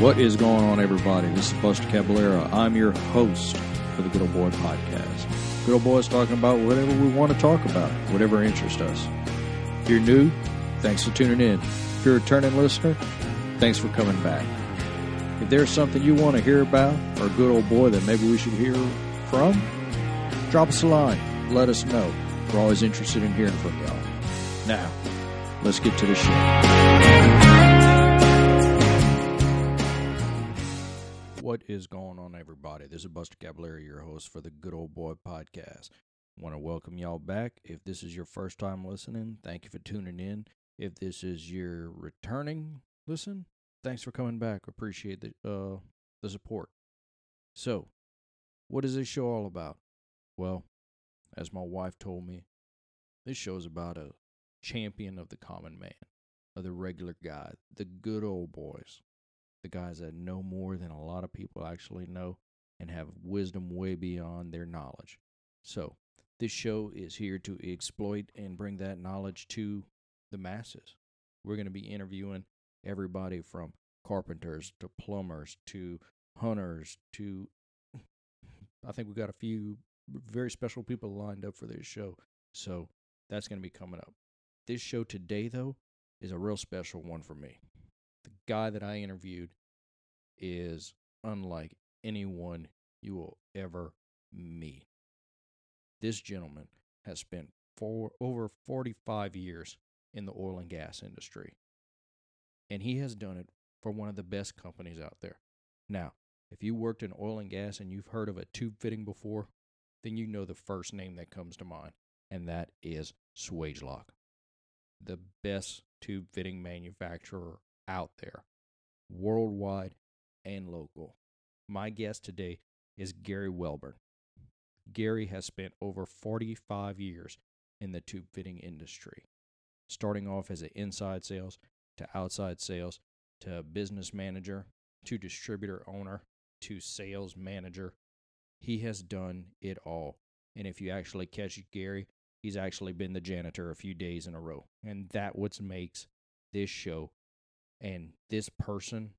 What is going on, everybody? This is Buster Caballero. I'm your host for the Good Old Boy Podcast. Good Old Boy is talking about whatever we want to talk about, whatever interests us. If you're new, thanks for tuning in. If you're a returning listener, thanks for coming back. If there's something you want to hear about or a good old boy that maybe we should hear from, drop us a line. Let us know. We're always interested in hearing from y'all. Now, let's get to the show. What is going on, everybody? This is Buster Caballero, your host for the Good Old Boy Podcast. want to welcome y'all back. If this is your first time listening, thank you for tuning in. If this is your returning listen, thanks for coming back. Appreciate the uh, the support. So, what is this show all about? Well, as my wife told me, this show is about a champion of the common man, of the regular guy, the good old boys the guys that know more than a lot of people actually know and have wisdom way beyond their knowledge. So, this show is here to exploit and bring that knowledge to the masses. We're going to be interviewing everybody from carpenters to plumbers to hunters to I think we got a few very special people lined up for this show. So, that's going to be coming up. This show today though is a real special one for me guy that I interviewed is unlike anyone you will ever meet. This gentleman has spent for over 45 years in the oil and gas industry. And he has done it for one of the best companies out there. Now, if you worked in oil and gas and you've heard of a tube fitting before, then you know the first name that comes to mind, and that is Swagelok, the best tube fitting manufacturer out there, worldwide and local. My guest today is Gary Welburn. Gary has spent over 45 years in the tube fitting industry, starting off as an inside sales to outside sales to business manager to distributor owner to sales manager. He has done it all. And if you actually catch Gary, he's actually been the janitor a few days in a row. And that what makes this show and this person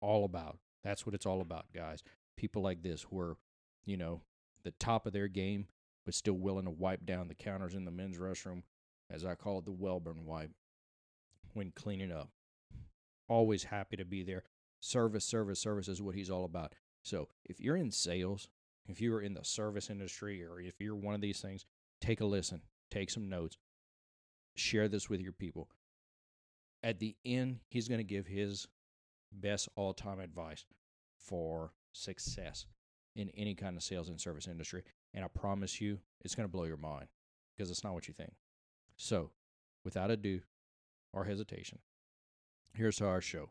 all about. That's what it's all about, guys. People like this who are, you know, the top of their game, but still willing to wipe down the counters in the men's restroom, as I call it, the Welburn wipe, when cleaning up. Always happy to be there. Service, service, service is what he's all about. So if you're in sales, if you're in the service industry, or if you're one of these things, take a listen, take some notes, share this with your people at the end, he's going to give his best all time advice for success in any kind of sales and service industry. And I promise you, it's going to blow your mind because it's not what you think. So, without ado or hesitation, here's our show.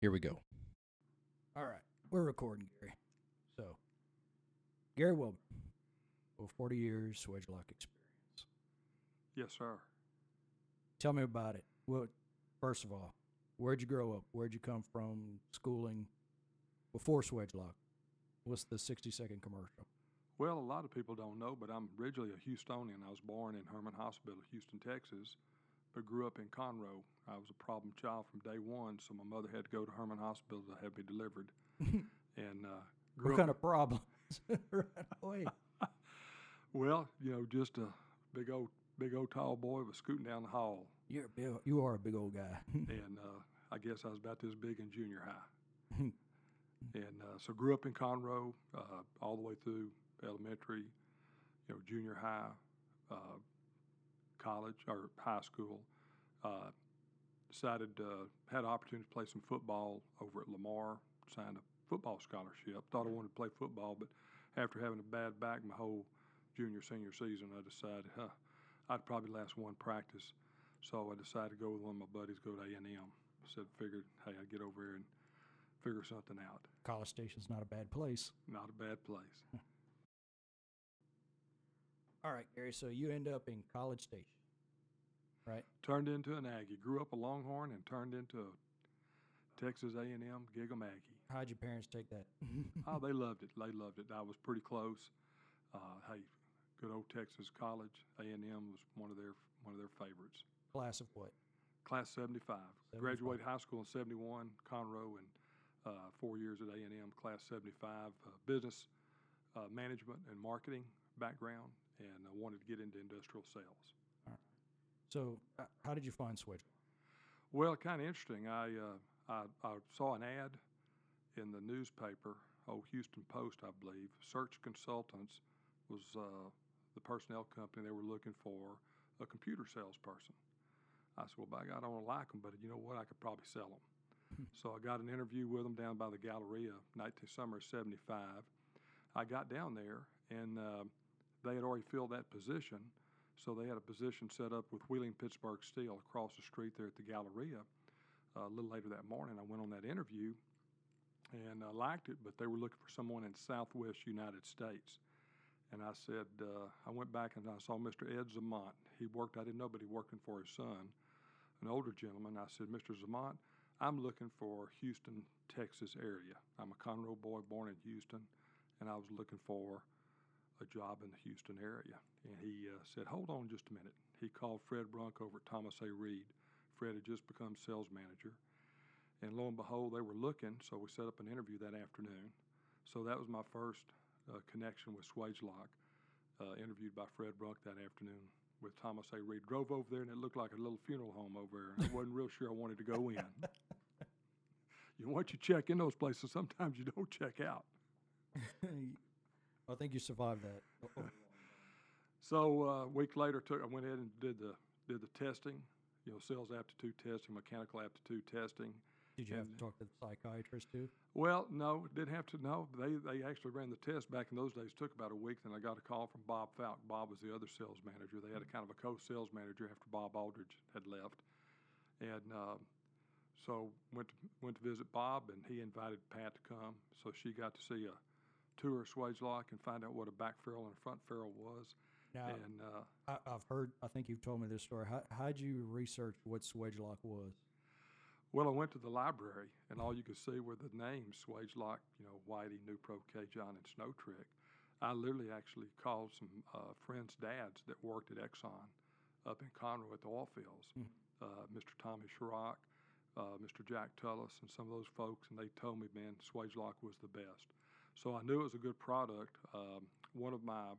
Here we go. All right, we're recording, Gary. So, Gary Welburn, over 40 years Swagelok experience. Yes, sir. Tell me about it. Well, First of all, where'd you grow up? Where'd you come from? Schooling before Swagelok? What's the 60 second commercial? Well, a lot of people don't know, but I'm originally a Houstonian. I was born in Hermann Hospital, Houston, Texas, but grew up in Conroe. I was a problem child from day one, so my mother had to go to Hermann Hospital to have me delivered. and uh, what kind of problems right away? well, you know, just a big old, big old tall boy was scooting down the hall. You're a big, you are a big old guy. and uh, I guess I was about this big in junior high. and uh, so grew up in Conroe uh, all the way through elementary, you know, junior high, uh, college or high school. Uh, decided uh, had an opportunity to play some football over at Lamar. Signed a football scholarship. Thought I wanted to play football, but after having a bad back my whole junior senior season, I decided huh, I'd probably last one practice so I decided to go with one of my buddies, go to A&M. Said, figured, hey, I'd get over here and figure something out. College Station's not a bad place. Not a bad place. All right, Gary. So you end up in College Station, right? Turned into an Aggie. Grew up a Longhorn and turned into a Texas A&M Giggle Aggie. How'd your parents take that? oh, they loved it. They loved it. I was pretty close. Uh, hey, good old Texas College A&M was one of their one of their favorites. Class of what? Class 75. 75. Graduated high school in 71, Conroe, and uh, four years at A&M, class 75, uh, business uh, management and marketing background, and I wanted to get into industrial sales. So, uh, how did you find Switch? Well, kind of interesting. I, uh, I I saw an ad in the newspaper, oh Houston Post, I believe. Search Consultants was uh, the personnel company they were looking for a computer salesperson. I said, well, by God, I don't like them, but you know what? I could probably sell them. so I got an interview with them down by the Galleria, 19, summer of 75. I got down there, and uh, they had already filled that position. So they had a position set up with Wheeling Pittsburgh Steel across the street there at the Galleria. Uh, a little later that morning, I went on that interview and I liked it, but they were looking for someone in Southwest United States. And I said, uh, I went back and I saw Mr. Ed Zamont. He worked, I didn't know, but he working for his son, an older gentleman. I said, Mr. Zamont, I'm looking for Houston, Texas area. I'm a Conroe boy born in Houston, and I was looking for a job in the Houston area. And he uh, said, Hold on just a minute. He called Fred Brunk over at Thomas A. Reed. Fred had just become sales manager. And lo and behold, they were looking, so we set up an interview that afternoon. So that was my first uh, connection with Swagelok, uh, interviewed by Fred Brunk that afternoon with Thomas A. Reed. Drove over there, and it looked like a little funeral home over there. I wasn't real sure I wanted to go in. you know, once you check in those places, sometimes you don't check out. I think you survived that. So uh, a week later, took I went ahead and did the did the testing, you know, sales aptitude testing, mechanical aptitude testing. Did you have to talk to the psychiatrist too? Well, no, didn't have to. No, they they actually ran the test back in those days. Took about a week. Then I got a call from Bob Falk. Bob was the other sales manager. They had a kind of a co-sales manager after Bob Aldridge had left, and uh, so went to, went to visit Bob, and he invited Pat to come. So she got to see a tour of Swagelok and find out what a back ferrule and a front ferrule was. Now, And uh, I, I've heard. I think you've told me this story. How how'd you research what Swagelok was? Well, I went to the library, and all you could see were the names Swagelok, you know, Whitey, Nupro, Cajon, and Sno-Trik. I literally actually called some uh, friends' dads that worked at Exxon up in Conroe at the oil fields, Mhm. uh, Mr. Tommy Schrock, uh, Mr. Jack Tullis, and some of those folks, and they told me, man, Swagelok was the best. So I knew it was a good product. Um, one of my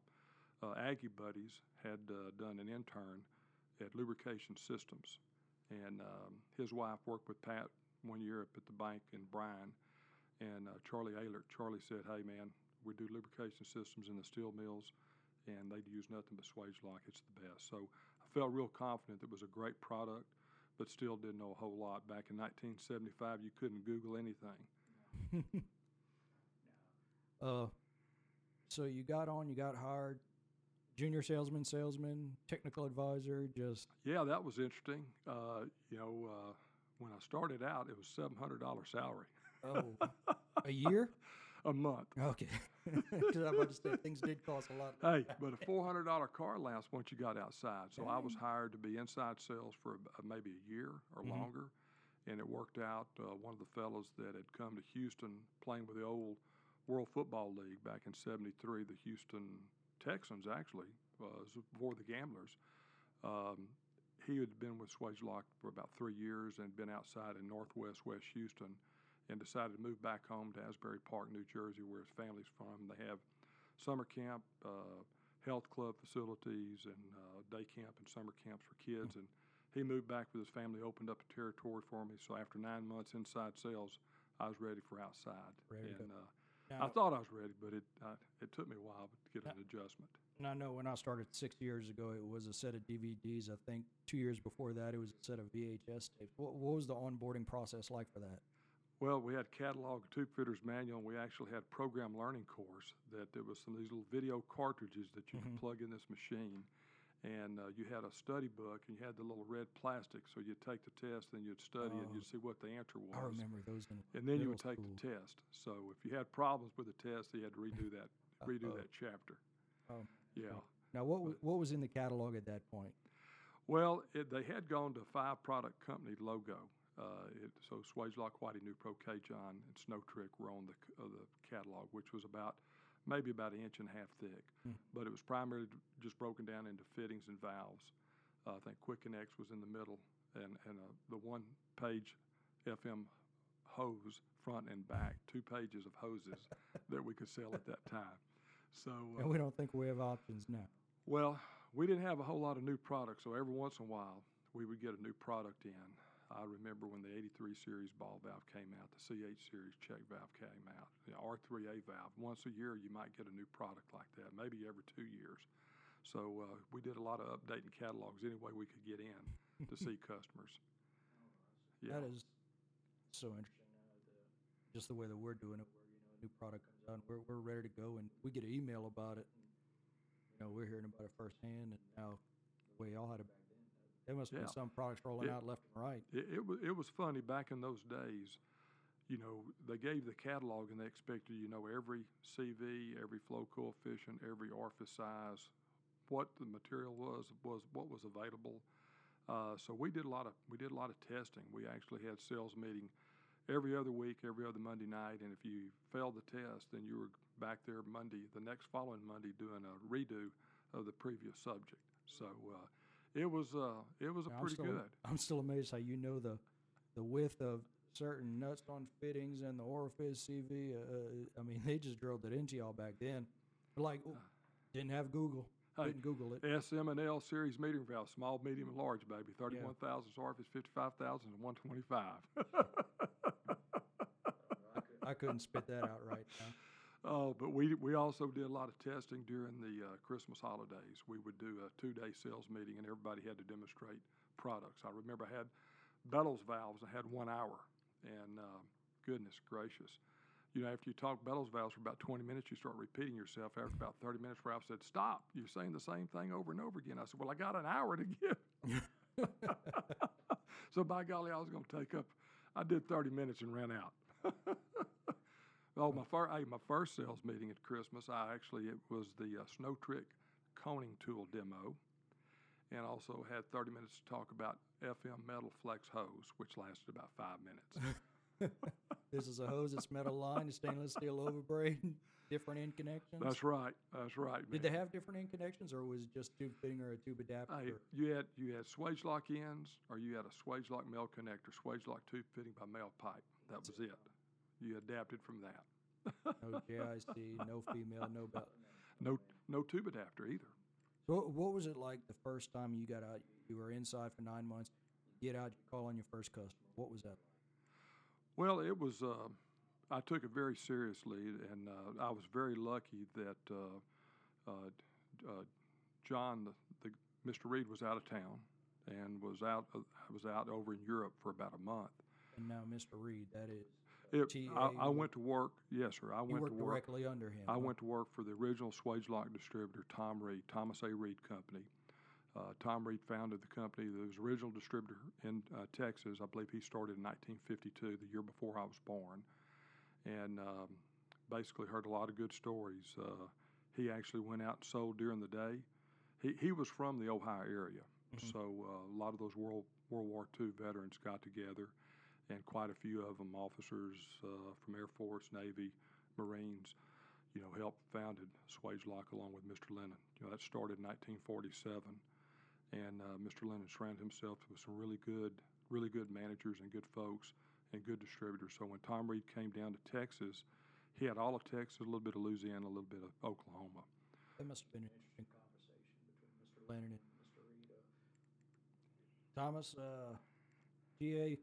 uh, Aggie buddies had uh, done an intern at Lubrication Systems, and um, his wife worked with Pat one year up at the bank in Bryan, and uh, Charlie Ehlert. Charlie said, "Hey man, we do lubrication systems in the steel mills, and they use nothing but Swagelok. It's the best." So I felt real confident it was a great product, but still didn't know a whole lot. Back in 1975, you couldn't Google anything. Uh, so you got on, you got hired, junior salesman, salesman, technical advisor, just Yeah, that was interesting. Uh, you know, uh, when I started out, it was $700 salary oh, a year. a month. Okay, because I'm about to say things did cost a lot. Hey, but a four hundred dollar car allowance once you got outside. So I was hired to be inside sales for ab- uh, maybe a year or Mhm. longer, and it worked out. Uh, one of the fellows that had come to Houston playing with the old World Football League back in '73, the Houston Texans actually was before the Gamblers. Um, he had been with Swagelok for about three years and been outside in Northwest West Houston, and decided to move back home to Asbury Park, New Jersey, where his family's from. They have summer camp, uh, health club facilities, and uh, day camp and summer camps for kids. And he moved back with his family, opened up a territory for me. So after nine months inside sales, I was ready for outside. Ready to uh, Now, I thought I was ready, but it uh, it took me a while to get Now- an adjustment. and I know when I started six years ago, it was a set of DVDs. I think two years before that, it was a set of VHS tapes. What, what was the onboarding process like for that? Well, we had catalog tube fitters manual, and we actually had program learning course that there was some of these little video cartridges that you Mhm. could plug in this machine. And uh, you had a study book, and you had the little red plastic, so you'd take the test, then you'd study, and Oh. you'd see what the answer was. I remember those. In And then you would take the test. So if you had problems with the test, you had to redo that redo Uh-oh. that chapter. Oh, Yeah. Now, what wa- what was in the catalog at that point? Well, it, they had gone to five product company logo. Uh, it, so Swagelok, Whitey, Nupro, K John, and Snow Trick were on the, uh, the catalog, which was about maybe about an inch and a half thick. Hmm. But it was primarily just broken down into fittings and valves. Uh, I think Quick Connects was in the middle, and, and uh, the one page FM hose front and back, two pages of hoses that we could sell at that time. So, uh, and we don't think we have options now. well, we didn't have a whole lot of new products, so every once in a while we would get a new product in. I remember when the 83 series ball valve came out, the CH series check valve came out, the R3A valve. Once a year, you might get a new product like that, maybe every two years. So uh, we did a lot of updating catalogs any way we could get in to see customers. Yeah. That is so interesting. Uh, the, just the way that we're doing it, where you know a new product comes out, and we're we're ready to go, and we get an email about it. And, you know, we're hearing about it firsthand, and now the way y'all had then, there must have Yeah. been some products rolling It- out left and right. It, it was it was funny back in those days. You know, they gave the catalog and they expected you know every CV, every flow coefficient, every orifice size, what the material was, was what was available. Uh, so we did a lot of we did a lot of testing. We actually had sales meeting every other week, every other Monday night, and if you failed the test, then you were back there Monday, the next following Monday, doing a redo of the previous subject. So uh, it was uh, it was a Now, I'm pretty still, good. I'm still amazed how you know the the width of certain nuts on fittings and the orifice CV. Uh, I mean, they just drilled it into y'all back then. Like, didn't have Google. Hey, Didn't Google it. SM and L series metering valve, small, medium, and large, baby. Thirty-one thousand orifice, fifty-five thousand, and one twenty-five. I couldn't spit that out right now. Oh, but we we also did a lot of testing during the uh, Christmas holidays. We would do a two-day sales meeting, and everybody had to demonstrate products. I remember I had bellows valves. I had one hour, and uh, goodness gracious, you know, after you talk bellows valves for about 20 minutes, you start repeating yourself. After about 30 minutes, Ralph said, "Stop! You're saying the same thing over and over again." I said, "Well, I got an hour to give." so by golly, I was going to take up. I did 30 minutes and ran out. oh, my first, hey, my first sales meeting at Christmas, I actually it was the uh, Sno-Trik coning tool demo, and also had 30 minutes to talk about FM metal flex hose, which lasted about five minutes. This is a hose that's metal lined, stainless steel overbraid, different end connections. That's right. That's right. Did they have different end connections, or was it just tube fitting or a tube adapter? Hey, you had you had Swagelok ends, or you had a Swagelok male connector, Swagelok tube fitting by male pipe. That was it. You adapted from that. no JIC, no female, no belt. No no tube adapter either. So what, was it like the first time you got out? You were inside for nine months. You get out, you call on your first customer. What was that? Well, it was. Uh, I took it very seriously, and uh, I was very lucky that uh, uh, uh, John, the, the Mr. Reed, was out of town and was out. Uh, was out over in Europe for about a month. And now Mr. Reed, that is. It, I, TA I went to work. Yes, sir. I went to work. directly under him. I huh? went to work for the original Swagelok distributor, Tom Reed, Thomas A. Reed Company. Uh, Tom Reed founded the company. There was original distributor in uh, Texas. I believe he started in 1952, the year before I was born, and um, basically heard a lot of good stories. Uh, he actually went out and sold during the day. He he was from the Ohio area, Mhm. so uh, a lot of those World World War II veterans got together, and quite a few of them officers uh, from Air Force, Navy, Marines you know, helped founded Swagelok along with Mr. Lennon. You know, that started in 1947, and uh, Mr. Lennon surrounded himself with some really good, really good managers and good folks and good distributors. So when Tom Reed came down to Texas, he had all of Texas, a little bit of Louisiana, a little bit of Oklahoma. That must have been an interesting conversation between Mr. Lennon and Mr. Reed. Uh, Thomas, uh, GA,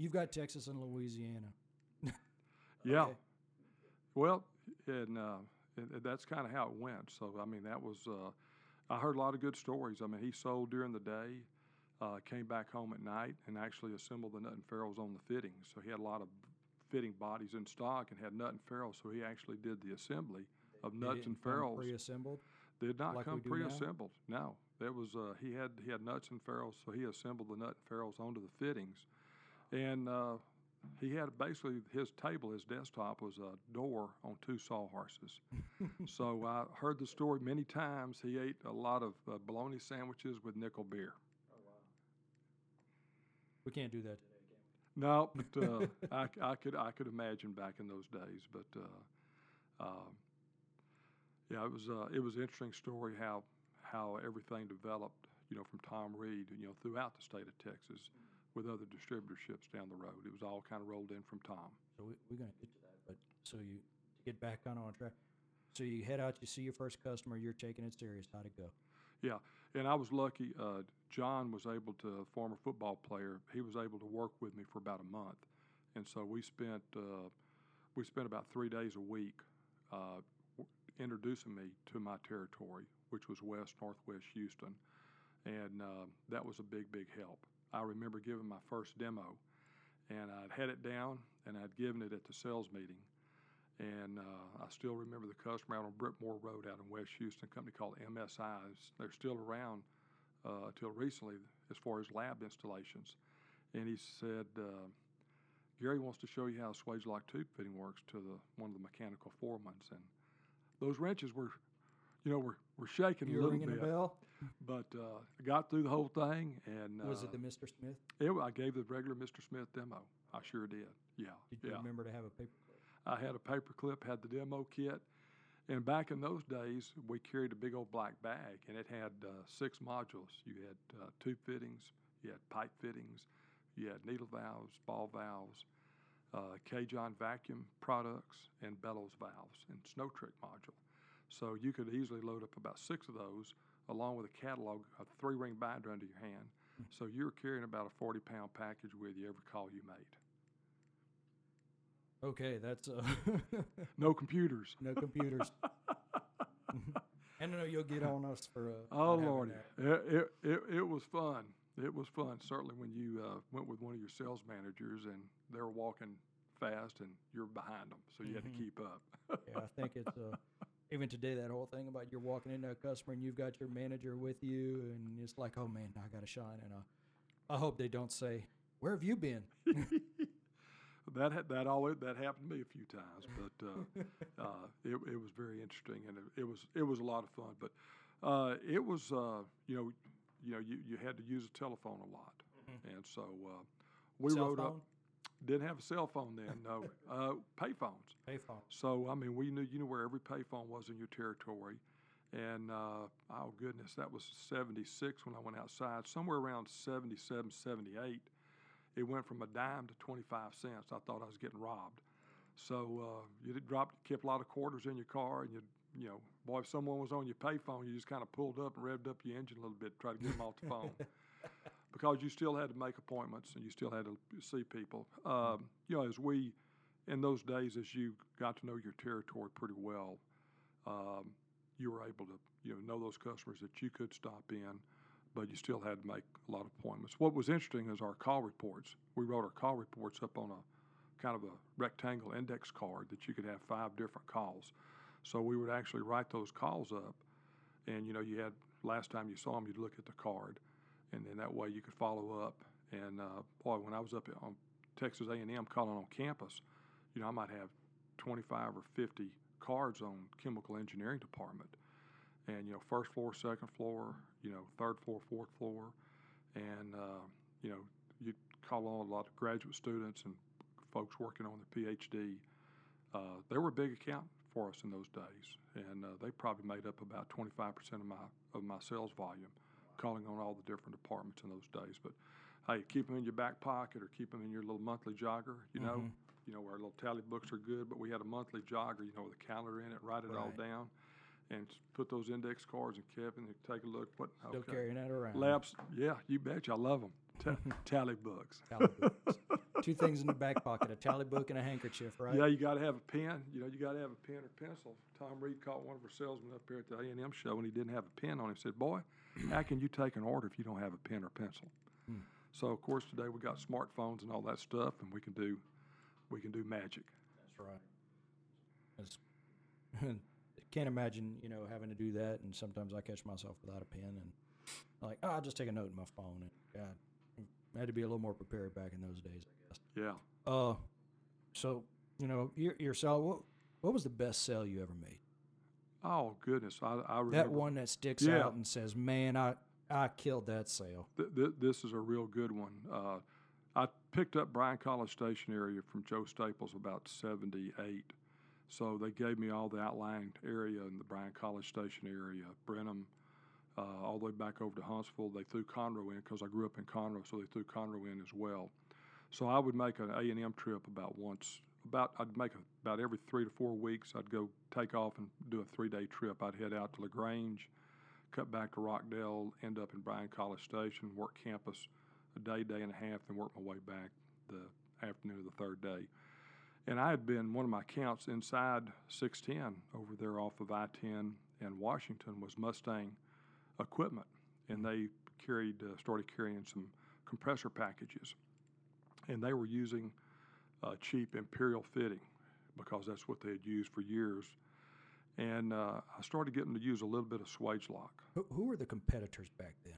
you've got Texas and Louisiana. Yeah. Okay. Well, and, uh, and that's kind of how it went. So I mean, that was uh, I heard a lot of good stories. I mean, he sold during the day, uh, came back home at night, and actually assembled the nut and ferrules on the fittings. So he had a lot of fitting bodies in stock and had nut and ferrules. So he actually did the assembly of nuts and ferrules. Pre-assembled. Did not like come do pre-assembled. No, there was uh, he had he had nuts and ferrules, so he assembled the nut and ferrules onto the fittings, and uh, he had basically his table, his desktop was a door on two sawhorses. so I heard the story many times. He ate a lot of uh, bologna sandwiches with nickel beer. We can't do that today, can we? No, but uh, I, c- I could I could imagine back in those days. But uh, um, yeah, it was uh, it was an interesting story how how everything developed. You know, from Tom Reed. You know, throughout the state of Texas, with other distributorships down the road. It was all kind of rolled in from Tom. So we, we're gonna get to that, but so you to get back on on track. So you head out, you see your first customer, you're taking it serious. How'd it go? Yeah, and I was lucky. Uh, John was able to, former football player, he was able to work with me for about a month, and so we spent uh, we spent about three days a week uh, w- introducing me to my territory, which was West Northwest Houston, and uh, that was a big big help. I remember giving my first demo, and I'd had it down and I'd given it at the sales meeting. And uh, I still remember the customer out on Brittmoore Road out in West Houston, a company called MSI. They're still around uh, until recently as far as lab installations. And he said, uh, Gary wants to show you how a Swagelok tube fitting works to the one of the mechanical foremans. And those wrenches were, you know, we're we're shaking a You're little ringing bit. a bell. But uh, I got through the whole thing, and Was uh, it the Mr. Smith? it, I gave the regular Mr. Smith demo. I sure did. Yeah, Did you yeah. remember to have a paper? I had a paper clip, had the demo kit, and back in those days, we carried a big old black bag, and it had uh, six modules. You had uh, tube fittings, you had pipe fittings, you had needle valves, ball valves, uh, Cajon vacuum products, and bellows valves, and Sno-Trik module. So you could easily load up about six of those, along with a catalog, a three-ring binder under your hand. So you were carrying about a 40-pound package with you every call you made. Okay, that's uh, No computers. no computers. and I know you'll get on us for. Uh, Oh lordy, it, it, it, it was fun. It was fun. Certainly when you uh, went with one of your sales managers and they were walking fast and you're behind them, so you had Mhm. to keep up. Yeah, I think it's uh, even today that whole thing about you're walking into a customer and you've got your manager with you, and it's like, oh man, I got to shine. And uh, I hope they don't say, "Where have you been?" that that always that happened to me a few times, but uh, uh, it, it was very interesting and it, it was it was a lot of fun. But uh, it was uh, you know you know you, you had to use a telephone a lot, and so uh, we Cell rode up. Didn't have a cell phone then, no. uh, payphones. Payphone. So I mean, we knew you knew where every payphone was in your territory, and uh, oh goodness, that was '76 when I went outside. Somewhere around '77, '78, it went from a dime to 25 cents. I thought I was getting robbed. So uh, you did drop, kept a lot of quarters in your car, and you you know, boy, if someone was on your payphone, you just kind of pulled up and revved up your engine a little bit, to try to get them off the phone. because you still had to make appointments and you still had to see people. Um, you know, as we, in those days, as you got to know your territory pretty well, um, you were able to, you know, know those customers that you could stop in, but you still had to make a lot of appointments. What was interesting is our call reports. We wrote our call reports up on a kind of a rectangle index card that you could have five different calls. So we would actually write those calls up, and you know, you had last time you saw them, you'd look at the card and then that way you could follow up. And uh, boy, when I was up on Texas A&M calling on campus, you know, I might have 25 or 50 cards on chemical engineering department, and you know, first floor, second floor, you know, third floor, fourth floor, and uh, you know, you call on a lot of graduate students and folks working on their PhD. Uh, they were a big account for us in those days, and uh, they probably made up about 25% of my of my sales volume calling on all the different departments in those days. But hey, keep them in your back pocket or keep them in your little monthly jogger. You know, Mhm. you know our little tally books are good, but we had a monthly jogger. You know, with a calendar in it, write it all down, and put those index cards and kept and take a look. What Still carrying that around. labs? Yeah, you betcha. I love them. Ta- tally books. Tally books. Two things in the back pocket: a tally book and a handkerchief. Right. Yeah, you got to have a pen. You know, you got to have a pen or pencil. Tom Reed caught one of our salesmen up here at the A and M show, and he didn't have a pen on him. He said, "Boy, how can you take an order if you don't have a pen or pencil?" Hmm. So, of course, today we got smartphones and all that stuff, and we can do we can do magic. That's right. That's, can't imagine, you know, having to do that. And sometimes I catch myself without a pen and like, oh, I'll just take a note in my phone. And God, I had to be a little more prepared back in those days. Yeah. Uh, so you know, your your sell. What what was the best sale you ever made? Oh goodness, I, I remember That one that sticks Yeah. out and says, "Man, I I killed that sale." Th- th- this is a real good one. Uh, I picked up Bryan College Station area from Joe Staples about '78, so they gave me all the outlying area in the Bryan College Station area, Brenham, uh, all the way back over to Huntsville. They threw Conroe in because I grew up in Conroe, so they threw Conroe in as well. So I would make an A and M trip about once. About I'd make a, about every three to four weeks. I'd go take off and do a three day trip. I'd head out to Lagrange, cut back to Rockdale, end up in Bryan College Station, work campus a day, day and a half, then work my way back the afternoon of the third day. And I had been one of my counts inside 610 over there off of I-10 and Washington was Mustang equipment, and they carried uh, started carrying some compressor packages, and they were using uh, cheap Imperial fitting because that's what they had used for years. And uh, I started getting to use a little bit of Swagelok. Who, who were the competitors back then?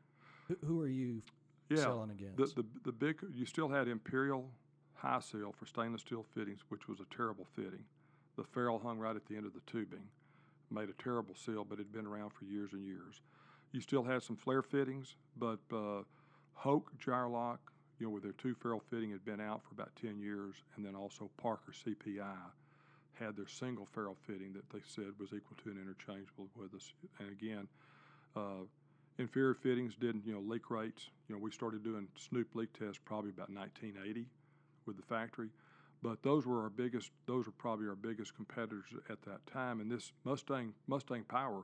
Who, who are you Yeah, selling against? The, the the big you still had Imperial high seal for stainless steel fittings, which was a terrible fitting. The ferrule hung right at the end of the tubing, made a terrible seal, but it had been around for years and years. You still had some flare fittings, but uh, Hoke Gyrolock, you know, with their two ferrule fitting had been out for about 10 years, and then also Parker CPI had their single ferrule fitting that they said was equal to and interchangeable with us. And again, uh, inferior fittings didn't, you know, leak rates. You know, we started doing Snoop leak tests probably about 1980 with the factory. But those were our biggest. Those were probably our biggest competitors at that time. And this Mustang Mustang Power,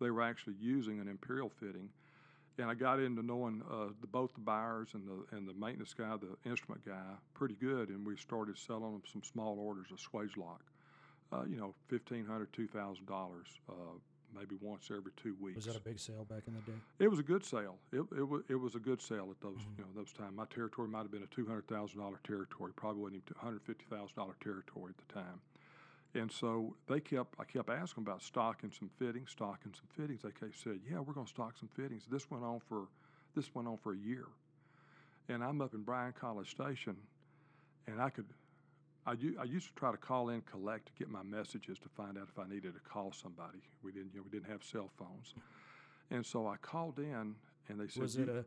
they were actually using an Imperial fitting. And I got into knowing uh, the, both the buyers and the and the maintenance guy, the instrument guy, pretty good. And we started selling them some small orders of Swagelok. Uh, you know, fifteen hundred, two thousand dollars, uh, maybe once every two weeks. was that a big sale back in the day? It was a good sale. It, it, was, it was a good sale at those Mhm. you know those time. My territory might have been a two hundred thousand dollar territory. Probably wasn't even one hundred fifty thousand dollar territory at the time. And so they kept. I kept asking about stocking some fittings, stocking some fittings. They kept said, "Yeah, we're going to stock some fittings." This went on for this went on for a year, and I'm up in Bryan College Station, and I could. I used to try to call in collect to get my messages to find out if I needed to call somebody. We didn't, you know, we didn't have cell phones, and so I called in, and they said, Was it a?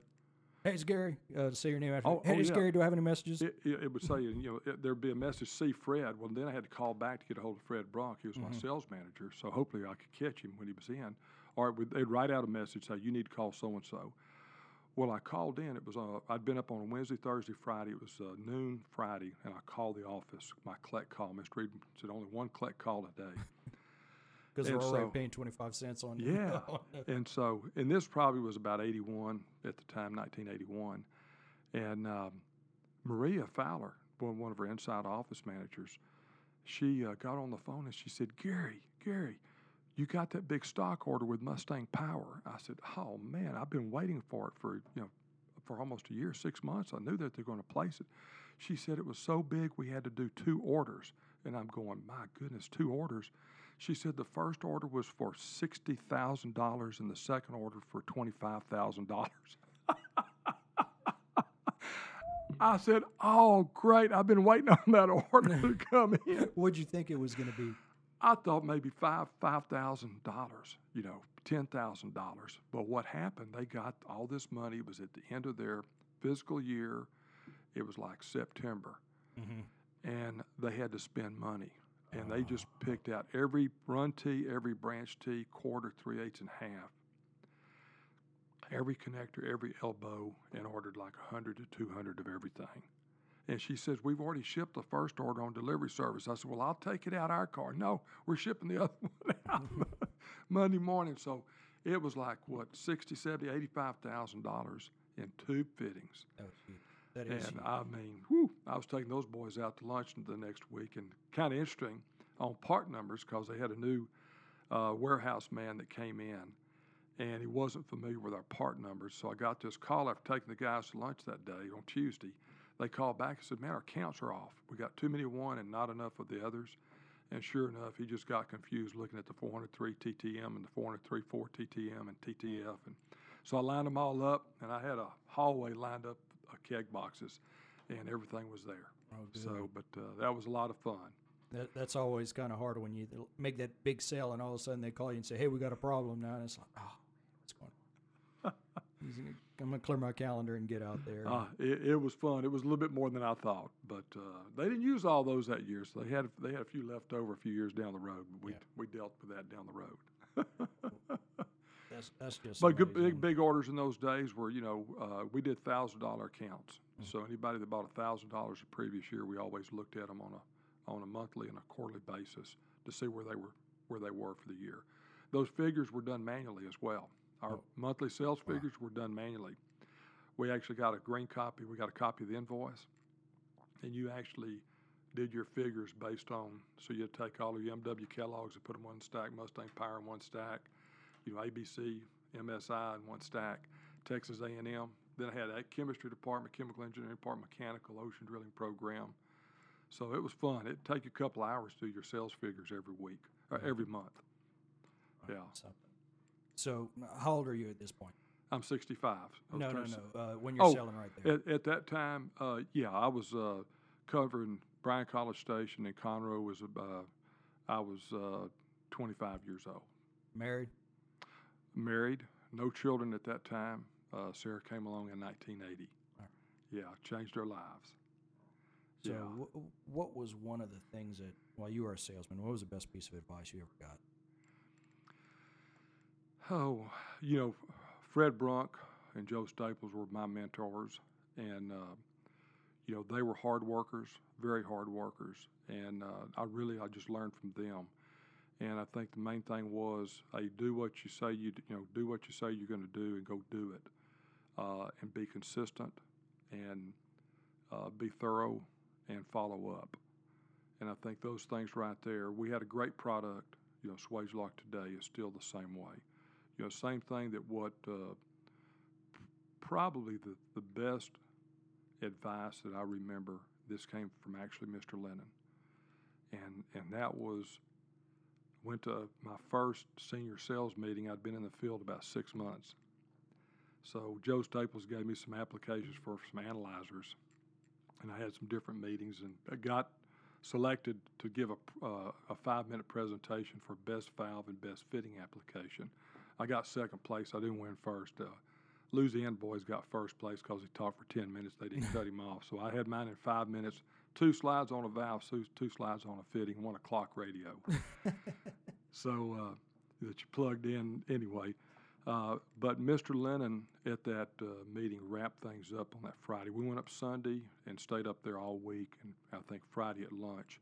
Hey, it's Gary. Uh, to say your name after. Oh, hey, oh, it's yeah. Gary. Do I have any messages? It, it, it would say, you know, it, there'd be a message, see Fred. Well, then I had to call back to get a hold of Fred Brunk. He was my Mhm. sales manager, so hopefully I could catch him when he was in. Or it would, they'd write out a message, say, you need to call so and so. Well, I called in. It was uh, I'd been up on a Wednesday, Thursday, Friday. It was uh, noon Friday, and I called the office. My collect call, Mr. Eden said only one collect call a day. Because they're already so- paying twenty five cents on. Yeah. on And so, and this probably was about 81 at the time, 1981. And um, Maria Fowler, one, one of her inside office managers, she uh, got on the phone and she said, Gary, Gary, you got that big stock order with Mustang Power. I said, oh man, I've been waiting for it for, you know, for almost a year, six months. I knew that they're going to place it. She said it was so big we had to do two orders. And I'm going, my goodness, two orders. She said the first order was for sixty thousand dollars and the second order for twenty-five thousand dollars. I said, "Oh, great! I've been waiting on that order to come in." What'd you think it was going to be? I thought maybe five five thousand dollars, you know, ten thousand dollars. But what happened? They got all this money. It was at the end of their fiscal year. It was like September, Mm-hmm. and they had to spend money. And they uh-huh. just picked out every run tee, every branch tee, quarter, three eighths, and half. Every connector, every elbow, and ordered like a hundred to two hundred of everything. And she says, We've already shipped the first order on delivery service. I said, Well, I'll take it out our car. No, we're shipping the other one out Monday morning. So it was like what, sixty, seventy, eighty-five thousand dollars in tube fittings. That was huge. That is And huge. I mean, whew, I was taking those boys out to lunch the next week, and kind of interesting on part numbers because they had a new uh, warehouse man that came in, and he wasn't familiar with our part numbers. So I got this call after taking the guys to lunch that day on Tuesday. They called back and said, "Man, our counts are off. We got too many of one and not enough of the others." And sure enough, he just got confused looking at the 403 TTM and the 403 4 TTM and TTF, and so I lined them all up, and I had a hallway lined up of keg boxes, and everything was there. Oh. So, but uh, that was a lot of fun. That, that's always kind of hard when you make that big sale and all of a sudden they call you and say, "Hey, we got a problem now," and it's like, "Oh, what's going on?" I'm gonna clear my calendar and get out there. Uh, it, it was fun. It was a little bit more than I thought, but uh, they didn't use all those that year. So they had they had a few left over a few years down the road. But we Yeah. we dealt with that down the road. That's that's just. But good, amazing. big, big orders in those days were, you know, uh, we did thousand dollar accounts. Mm. So anybody that bought a thousand dollars the previous year, we always looked at them on a, on a monthly and a quarterly basis to see where they were, where they were for the year. Those figures were done manually as well. Our Oh. monthly sales Wow. figures were done manually. We actually got a green copy, we got a copy of the invoice, and you actually did your figures based on, so you'd take all of your MW Kellogg's and put them one stack, Mustang Power in one stack, you know, ABC, MSI in one stack, Texas A&M. Then I had a chemistry department, chemical engineering department, mechanical, ocean drilling program. So it was fun. It'd take you a couple hours to do your sales figures every week, or every month. Wow, yeah. something. So, how old are you at this point? I'm 65. I No, no, no. Uh, when you're Oh, selling right there. At, at that time, uh, yeah, I was uh, covering Bryan College Station in Conroe. Was uh, I was uh, 25 years old, Married. Married, no children at that time. Uh, Sarah came along in 1980. All right. Yeah, changed our lives. So, Yeah. wh- what was one of the things that, while you were a salesman, what was the best piece of advice you ever got? Oh, you know, Fred Brunk and Joe Staples were my mentors, and uh, you know they were hard workers, very hard workers, and uh, I really I just learned from them. And I think the main thing was, hey, do what you say you you know do what you say you're going to do, and go do it, uh, and be consistent, and uh, be thorough, and follow up. And I think those things right there. We had a great product. You know, Swagelok today is still the same way you know, same thing that what uh, probably the, the best advice that I remember. This came from actually Mr. Lennon, and and that was went to my first senior sales meeting. I'd been in the field about six months. So Joe Staples gave me some applications for some analyzers, and I had some different meetings, and I got selected to give a, uh, a five-minute presentation for best valve and best fitting application. I got second place. I didn't win first. Uh, Louisiana boys got first place because he talked for 10 minutes. They didn't cut him off. So I had mine in five minutes. Two slides on a valve, two, two slides on a fitting, one a clock radio. so uh, that you plugged in anyway. Uh, but Mr. Lennon at that uh, meeting wrapped things up on that Friday. We went up Sunday and stayed up there all week, and I think Friday at lunch.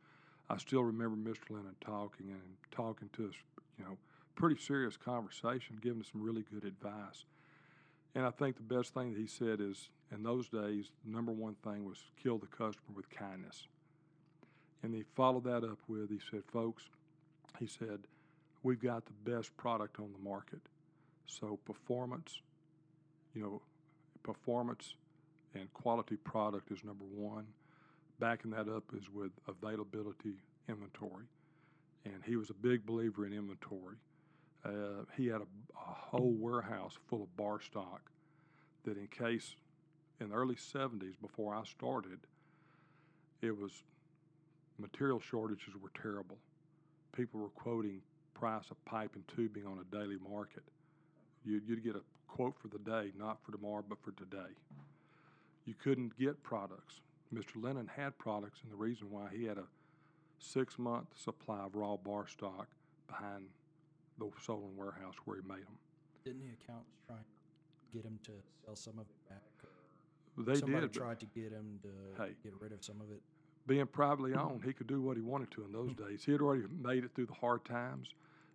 I still remember Mr. Lennon talking and talking to us, you know, pretty serious conversation, giving us some really good advice. And I think the best thing that he said is, in those days, the number one thing was kill the customer with kindness. And he followed that up with, he said, folks, he said, we've got the best product on the market. So performance, you know, performance and quality product is number one. Backing that up is with availability inventory. And he was a big believer in inventory. Uh, he had a, a whole warehouse full of bar stock that, in case in the early 70s, before I started, it was material shortages were terrible. People were quoting price of pipe and tubing on a daily market. You'd, you'd get a quote for the day, not for tomorrow, but for today. You couldn't get products. Mr. Lennon had products, and the reason why he had a six month supply of raw bar stock behind the Solon warehouse where he made them. Didn't the accountants try and get him to sell some of it back? They Somebody did. tried to get him to Hey. get rid of some of it. being privately hmm. owned, he could do what he wanted to in those hmm. days. He had already made it through the hard times,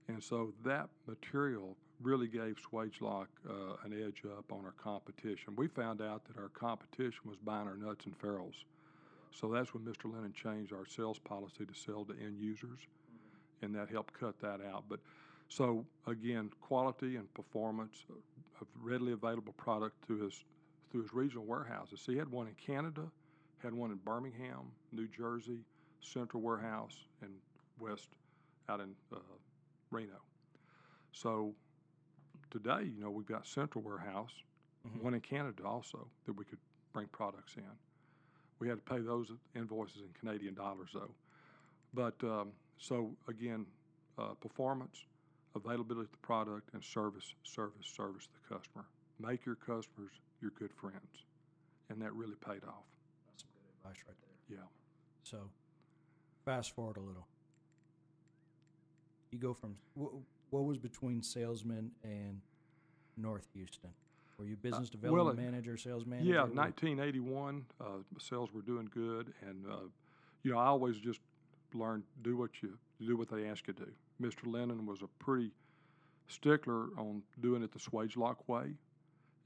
and so that material really gave Swagelok uh, an edge up on our competition. We found out that our competition was buying our nuts and ferrules, so that's when Mr. Lennon changed our sales policy to sell to end users, mm-hmm. and that helped cut that out. But so again, quality and performance of readily available product to his through his regional warehouses. So he had one in Canada, had one in Birmingham, New Jersey, Central Warehouse, and West out in uh, Reno. So today, you know, we've got Central Warehouse, Mhm. one in Canada also that we could bring products in. We had to pay those invoices in Canadian dollars though. But um, so again, uh, performance, availability of the product, and service, service, service to the customer. Make your customers your good friends, and that really paid off. That's some good advice right there. Yeah. So, fast forward a little. You go from what, what was between salesman and North Houston? Were you business development well, manager, sales manager? Yeah, 1981, uh, sales were doing good, and uh, you know I always just learned do what you do what they ask you to do. Mr. Lennon was a pretty stickler on doing it the Swagelok way,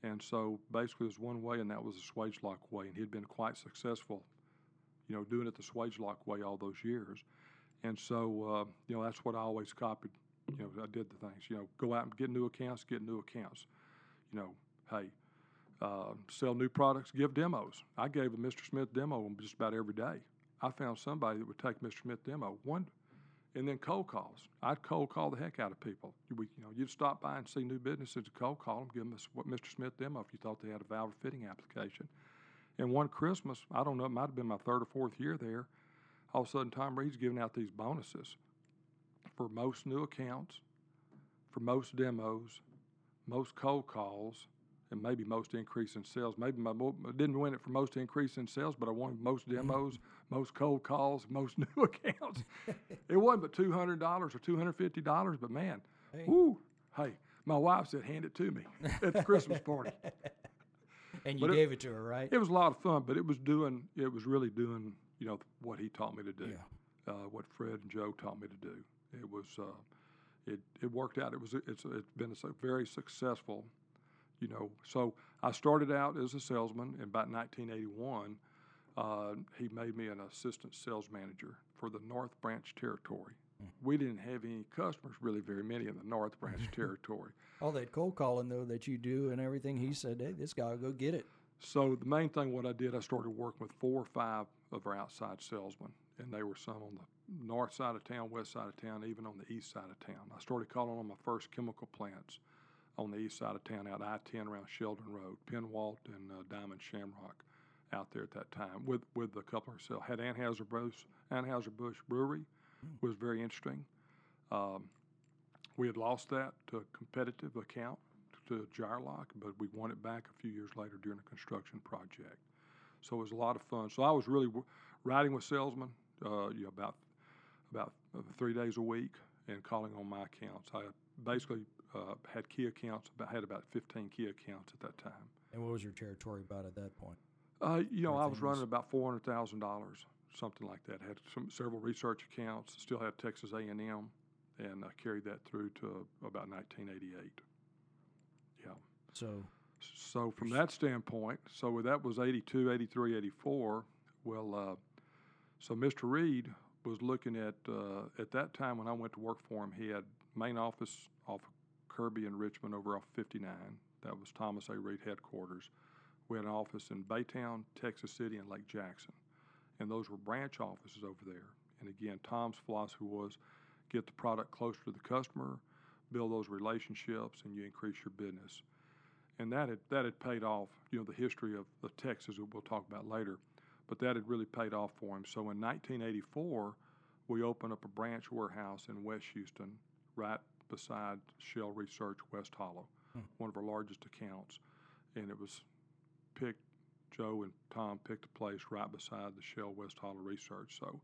and so basically there's one way, and that was the Swagelok way, and he'd been quite successful, you know, doing it the Swagelok way all those years, and so uh, you know that's what I always copied. You know, I did the things. You know, go out and get new accounts, get new accounts. You know, hey, uh, sell new products, give demos. I gave a Mr. Smith demo just about every day. I found somebody that would take Mr. Smith demo one, and then cold calls. I'd cold call the heck out of people. We, you know, you'd stop by and see new businesses, cold call them, give them what Mr. Smith demo if you thought they had a valve fitting application. And one Christmas, I don't know, it might have been my third or fourth year there. All of a sudden, Tom Reed's giving out these bonuses for most new accounts, for most demos, most cold calls, and maybe most increase in sales. Maybe my mo- didn't win it for most increase in sales, but I won most demos, most cold calls, most new accounts. it wasn't but two hundred dollars or two hundred fifty dollars, but man, Hey. whoo, hey, my wife said, "Hand it to me" at the Christmas party. and you but gave it to her, right? It was a lot of fun, but it was doing, it was really doing, you know, what he taught me to do, Yeah. uh, what Fred and Joe taught me to do. It was, uh, it, it worked out. It was, it's, it's been a very successful, you know. So I started out as a salesman in about 1981. Uh, he made me an assistant sales manager for the North Branch territory. We didn't have any customers, really, very many in the North Branch territory. All that cold calling though that you do and everything, he said, "Hey, this guy will go get it." So the main thing what I did, I started working with four or five of our outside salesmen, and they were some on the north side of town, west side of town, even on the east side of town. I started calling on my first chemical plants on the east side of town, out I-10 around Sheldon Road, Pennwalt and uh, Diamond Shamrock, out there at that time with with a couple of sales. Had Anheuser Busch Anheuser Busch Brewery was very interesting. Um, we had lost that to a competitive account to Gyrolok, but we won it back a few years later during a construction project. So it was a lot of fun. So I was really w- riding with salesmen, uh, you know, about about uh, three days a week and calling on my accounts. I basically uh, had key accounts. About had about 15 key accounts at that time. And what was your territory about at that point? Uh, you know, I was running was- about four hundred thousand dollars, something like that. Had some several research accounts. Still had Texas A and M, and I carried that through to about 1988. Yeah. So So from that standpoint, so that was 82, 83, 84. Well, uh, so Mr. Reed was looking at uh, at that time when I went to work for him. He had main office off Kirby and Richmond over off 59. That was Thomas A. Reed headquarters. We had an office in Baytown, Texas City, and Lake Jackson, and those were branch offices over there. And again, Tom's philosophy was get the product closer to the customer, build those relationships, and you increase your business and that had that had paid off. You know, the history of, of Texas that we'll talk about later, but that had really paid off for him. So in 1984, we opened up a branch warehouse in West Houston, right beside Shell Research West Hollow, Hmm. one of our largest accounts, and it was picked. Joe and Tom picked a place right beside the Shell West Hollow Research. So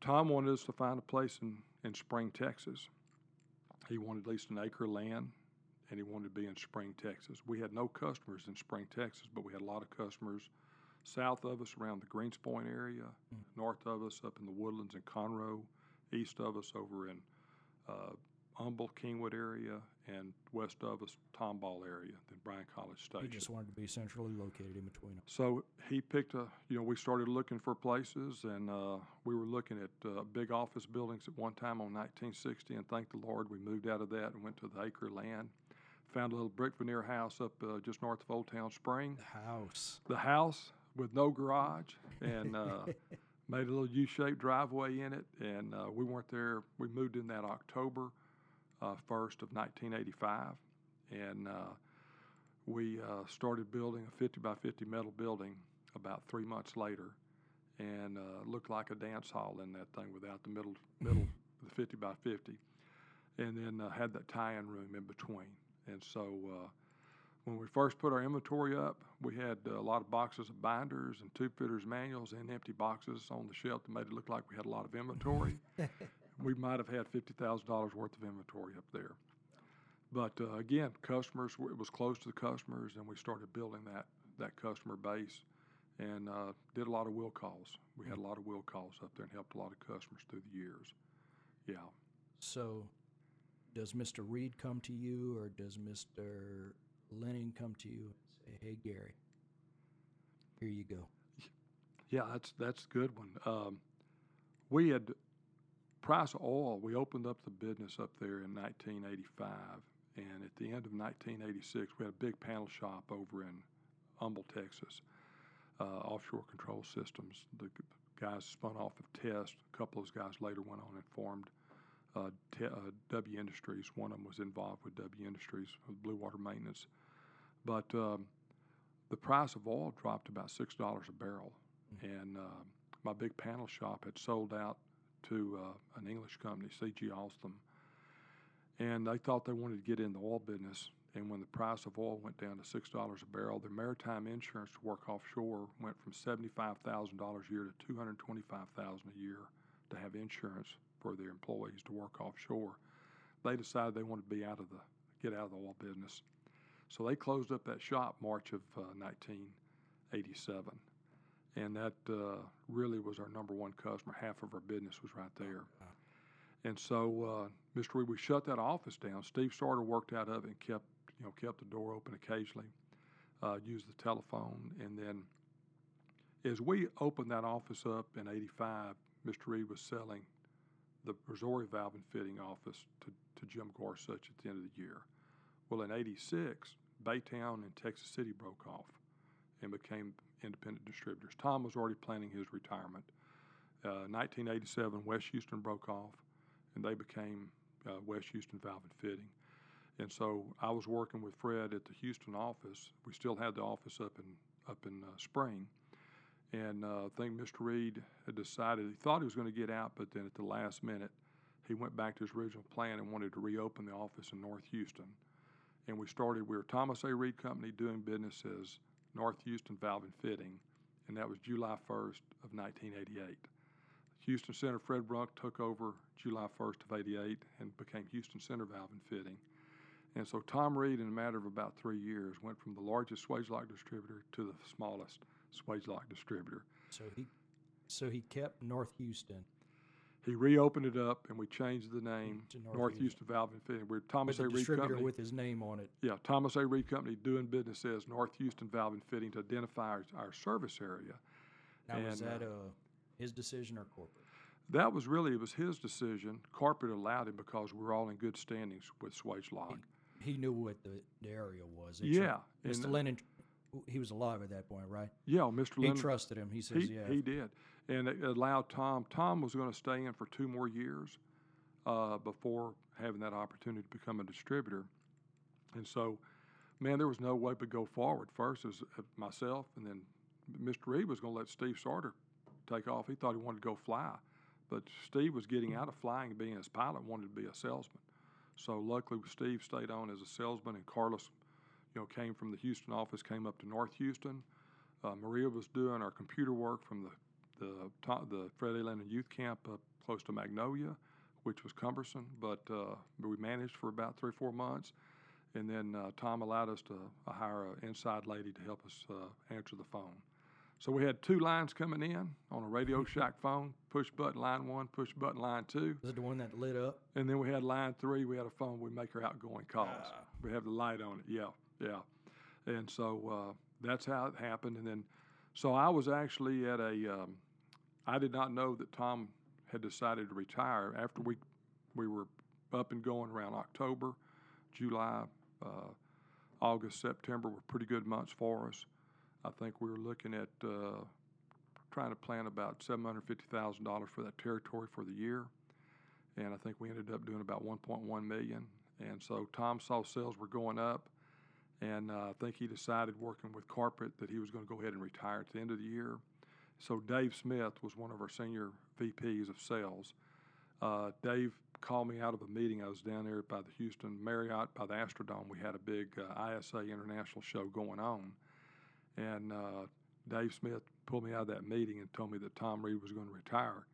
Tom wanted us to find a place in, in Spring, Texas. He wanted at least an acre of land and he wanted to be in Spring, Texas. We had no customers in Spring, Texas, but we had a lot of customers south of us around the Greenspoint area, north of us up in the woodlands in Conroe, east of us over in uh, Humble, Kingwood area, and west of us, Tomball area, then Bryan College Station. just wanted to be centrally located in between them. So he picked a, you know, we started looking for places and uh, we were looking at uh, big office buildings at one time on 1960. And thank the Lord, we moved out of that and went to the acre land. Found a little brick veneer house up uh, just north of Old Town Spring. The house. The house with no garage and uh, made a little U shaped driveway in it. And uh, we weren't there, we moved in that October uh, 1st of 1985. And uh, we uh, started building a 50 by 50 metal building about three months later, and uh, looked like a dance hall in that thing without the middle middle the 50 by 50, and then uh, had that tie-in room in between. And so uh, when we first put our inventory up, we had a lot of boxes of binders and tube fitters manuals and empty boxes on the shelf that made it look like we had a lot of inventory. we might have had fifty thousand dollars worth of inventory up there. but uh, again, customers it was close to the customers, and we started building that that customer base, and uh, did a lot of will calls. We had a lot of will calls up there, and helped a lot of customers through the years. Yeah. So, does Mr. Reed come to you, or does Mr. Lennon come to you and say, "Hey, Gary, here you go"? Yeah, that's that's a good one. Um, we had price oil. We opened up the business up there in 1985, and at the end of 1986, we had a big panel shop over in Humble, Texas, uh, offshore control systems. The guys spun off of Test. A couple of those guys later went on and formed uh, te- uh, W Industries. One of them was involved with W Industries with Blue Water Maintenance. But um, the price of oil dropped about six dollars a barrel, and uh, my big panel shop had sold out to uh, an English company, CG Alstom, and they thought they wanted to get in the oil business. And when the price of oil went down to six dollars a barrel, their maritime insurance to work offshore went from seventy-five thousand dollars a year to two hundred twenty-five thousand a year to have insurance for their employees to work offshore. They decided they wanted to be out of the get out of the oil business, so they closed up that shop March of uh, 1987, and that uh, really was our number one customer. Half of our business was right there. And so, uh, Mr. Reed, we shut that office down. Steve Sarter worked out of it and kept, you know, kept the door open occasionally, uh, used the telephone, and then as we opened that office up in '85, Mr. Reed was selling the Missouri valve and fitting office to, to Jim Gorsuch at the end of the year. Well, in '86, Baytown and Texas City broke off and became independent distributors. Tom was already planning his retirement. Uh, 1987, West Houston broke off, and they became uh, West Houston Valve and Fitting. And so I was working with Fred at the Houston office. We still had the office up in up in uh, Spring, and uh, I think Mr. Reed had decided he thought he was going to get out, but then at the last minute, he went back to his original plan and wanted to reopen the office in North Houston. And we started. We were Thomas A. Reed Company doing business as North Houston Valve and Fitting, and that was July 1st of 1988. Houston Center Fred Brunk took over July 1st of 88 and became Houston Center Valve and Fitting. And so Tom Reed, in a matter of about three years, went from the largest Swagelok distributor to the smallest Swagelok distributor. So he, so he kept North Houston, He reopened it up, and we changed the name To North North, Houston. Houston Valve and Fitting. We're Thomas the A. Reed distributor Company. with his name on it. yeah, Thomas A. Reed Company doing business as North Houston Valve and Fitting to identify our, our service area. Now, was And, uh, that uh, his decision or corporate? That was really it was his decision. Corporate allowed him because we're all in good standings with Swagelok. He knew what the, the area was. They Yeah, tr- Mr. and- Lennon, he was alive at that point, right? Yeah, Mr. He trusted him. He says, he, "Yeah." he did, and it allowed Tom. Tom was going to stay in for two more years uh, before having that opportunity to become a distributor. And so, man, there was no way but go forward. First is uh, myself, and then Mr. Reed was going to let Steve Sarter take off. He thought he wanted to go fly, but Steve was getting out of flying, being his pilot, wanted to be a salesman. So luckily, Steve stayed on as a salesman, and Carlos, you know, came from the Houston office, came up to North Houston. Uh, Maria was doing our computer work from the the top, the Fred A. Lennon Youth Camp up close to Magnolia, which was cumbersome, but uh, we managed for about three or four months. And then uh, Tom allowed us to uh, hire an inside lady to help us uh, answer the phone. So we had two lines coming in on a Radio Shack phone, push button line one, push button line two. Was it the one that lit up? And then we had line three. We had a phone. We make our outgoing calls. Ah. We have the light on it. Yeah, yeah. And so uh, that's how it happened. And then, so I was actually at a. Um, I did not know that Tom had decided to retire after we we were up and going around October, July, uh, August, September were pretty good months for us. I think we were looking at uh, trying to plan about seven hundred fifty thousand dollars for that territory for the year and I think we ended up doing about 1.1 million. And so Tom saw sales were going up, and uh, I think he decided working with corporate that he was going to go ahead and retire at the end of the year. So Dave Smith was one of our senior VPs of sales. Uh, Dave called me out of a meeting. I was down there by the Houston Marriott by the Astrodome. We had a big uh, ISA international show going on, and uh, Dave Smith pulled me out of that meeting and told me that Tom Reed was going to retire.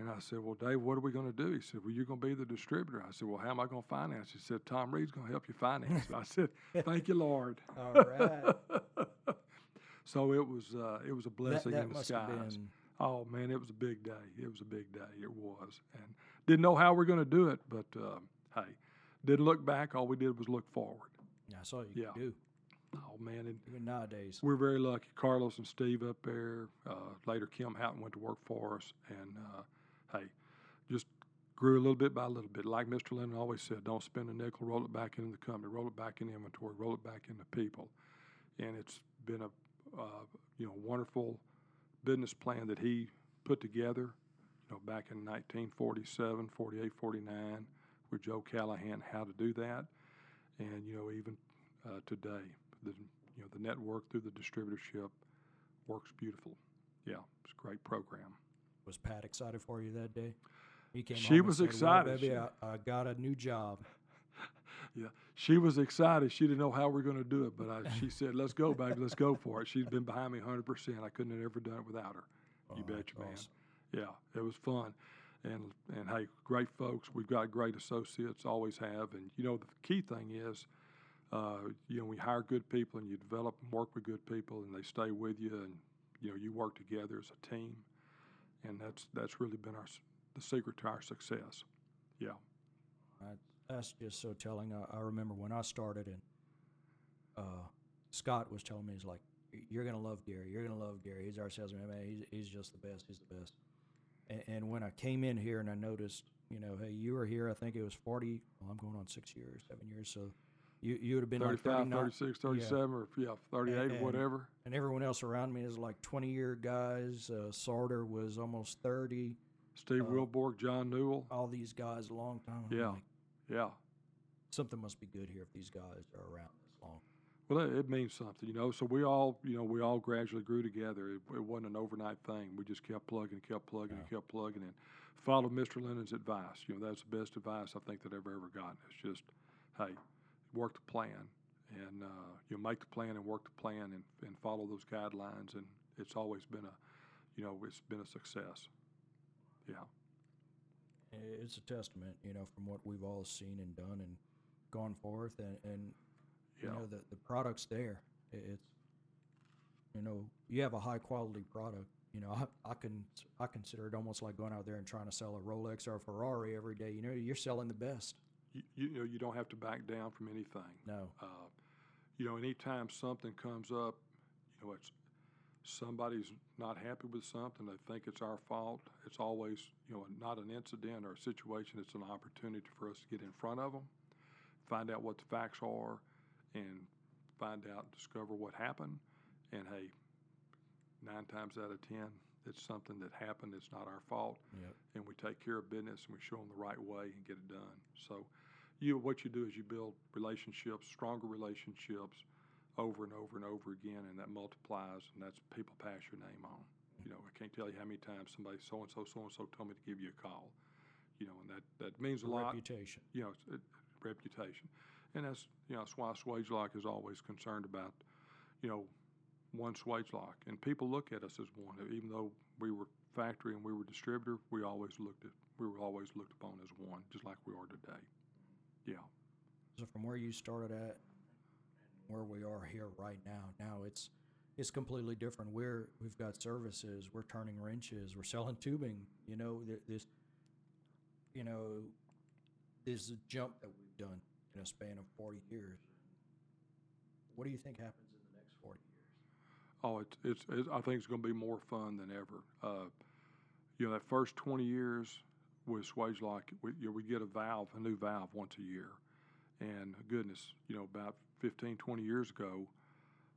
And I said, Well, Dave, what are we going to do? He said, Well, you're going to be the distributor. I said, Well, how am I going to finance? He said, Tom Reed's going to help you finance. I said, Thank you, Lord. All right. so it was uh, it was a blessing that in must have disguise. Oh man, it was a big day. It was a big day. It was, and didn't know how we are going to do it, but um, hey, didn't look back. All we did was look forward. That's all you Yeah. can do. Oh man, and Even nowadays. we're very lucky. Carlos and Steve up there. Uh, later, Kim Houghton went to work for us, and uh, hey, just grew a little bit by a little bit. Like Mr. Lennon always said, don't spend a nickel, roll it back into the company, roll it back in inventory, roll it back into people, and it's been a uh, you know wonderful business plan that he put together. You know, back in 1947, 48, 49, with Joe Callahan, how to do that, and you know even uh, today, the you know the network through the distributorship works beautiful. Yeah, it's a great program. Was Pat excited for you that day? He came She was said, "Well, excited. baby, She- I, I got a new job. Yeah, she was excited. She didn't know how we are going to do it, but I, she said, "Let's go, baby. Let's go for it." She's been behind me 100. percent I couldn't have ever done it without her. You Oh, betcha, that's man. awesome. Yeah, it was fun, and and hey, great folks. We've got great associates, always have. And you know, the key thing is, uh, you know, we hire good people, and you develop and work with good people, and they stay with you, and you know, you work together as a team, and that's that's really been our the secret to our success. Yeah. That's just so telling. I, I remember when I started, and uh, Scott was telling me, he's like, "You're gonna love Gary. You're gonna love Gary. He's our salesman. Man, he's, he's just the best. He's the best." And, and when I came in here and I noticed, you know, hey, you were here. I think it was forty. Well, I'm going on six years, seven years. So you you would have been like 35, 39, 36, 37, or yeah, 38, or and- whatever. and everyone else around me is like twenty year guys. Uh, Sarter was almost thirty. Steve uh, Wilborg, John Newell. All these guys a long time. I'm Yeah. like, Yeah. something must be good here if these guys are around this long. Well, it, it means something, you know. So we all, you know, we all gradually grew together. It, it wasn't an overnight thing. We just kept plugging, kept plugging, and kept plugging, and followed Mr. Lennon's advice. You know, that's the best advice I think that I've ever gotten. It's just, hey, work the plan, and uh, you make the plan and work the plan, and, and follow those guidelines. And it's always been a, you know, it's been a success. Yeah. It's a testament, you know, from what we've all seen and done and gone forth, and, and you know the the product's there. It's you know you have a high quality product. You know, I, I can I consider it almost like going out there and trying to sell a Rolex or a Ferrari every day. You know, you're selling the best. You, you know, you don't have to back down from anything. No, Uh, you know, anytime something comes up, you know, it's somebody's not happy with something, they think it's our fault. It's always, you know, not an incident or a situation. It's an opportunity for us to get in front of them, find out what the facts are, and find out, discover what happened. And hey, nine times out of ten, it's something that happened. It's not our fault Yep. and we take care of business and we show them the right way and get it done. So, you what you do is you build relationships, stronger relationships, over and over and over again, and that multiplies, and that's people pass your name on. You know, I can't tell you how many times somebody so and so so and so told me to give you a call. You know, and that that means a lot reputation. you know, it, reputation. And that's, you know, that's why Swagelok is always concerned about, you know, one Swagelok. And people look at us as one. Even though we were factory and we were distributor, we always looked at, we were always looked upon as one, just like we are today. Yeah. So from where you started at, where we are here right now, now it's it's completely different. We're we've got services, we're turning wrenches, we're selling tubing. You know, this, you know, this jump that we've done in a span of forty years. What do you think happens in the next forty years? Oh, it's, it's, it's I think it's going to be more fun than ever. Uh, you know, that first 20 years with Swagelok, we, you know, we get a valve, a new valve once a year. And goodness, you know, about 15, 20 years ago,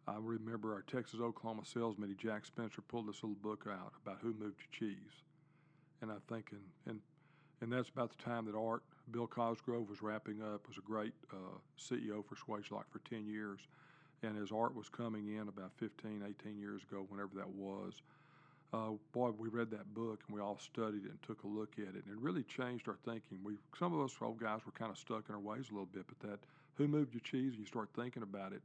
I remember our Texas Oklahoma sales meeting, Jack Spencer pulled this little book out about who moved to cheese. And I think, and, and, that's about the time that Art, Bill Cosgrove was wrapping up, was a great uh, CEO for Swage Lock for 10 years. And as Art was coming in about 15, 18 years ago, whenever that was, uh, boy, we read that book and we all studied it and took a look at it, and it really changed our thinking. We, some of us old guys were kind of stuck in our ways a little bit, but that who moved your cheese, and you start thinking about it,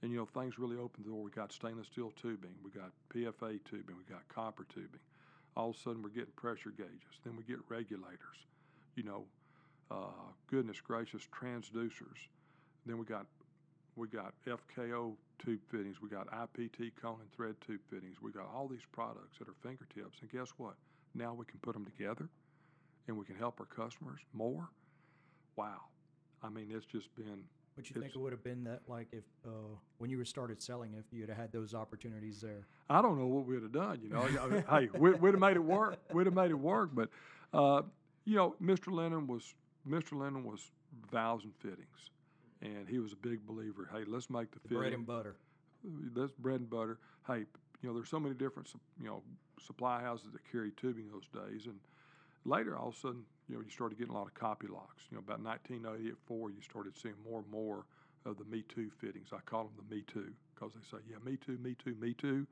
and you know things really opened the door. We got stainless steel tubing, we got PFA tubing, we got copper tubing, all of a sudden we're getting pressure gauges. Then we get regulators. You know, uh, goodness gracious, transducers. Then we got we got FKO tube fittings. We got IPT cone and thread tube fittings. We got all these products at our fingertips. And guess what? Now we can put them together, and we can help our customers more. Wow. I mean, it's just been But you think it would have been that like if uh, when you were started selling, if you'd have had those opportunities there? I don't know what we'd have done. You know, hey, we, we'd have made it work. We'd have made it work. But uh, you know, Mr. Lennon was Mr. Lennon was valves and fittings, and he was a big believer. Hey, let's make the, The bread and butter. That's bread and butter. Hey, you know, there's so many different you know supply houses that carry tubing those days, and later all of a sudden, you know, you started getting a lot of copy locks. You know, about 1984, you started seeing more and more of the Me Too fittings. I call them the Me Too because they say, yeah, Me Too, Me Too, Me Too,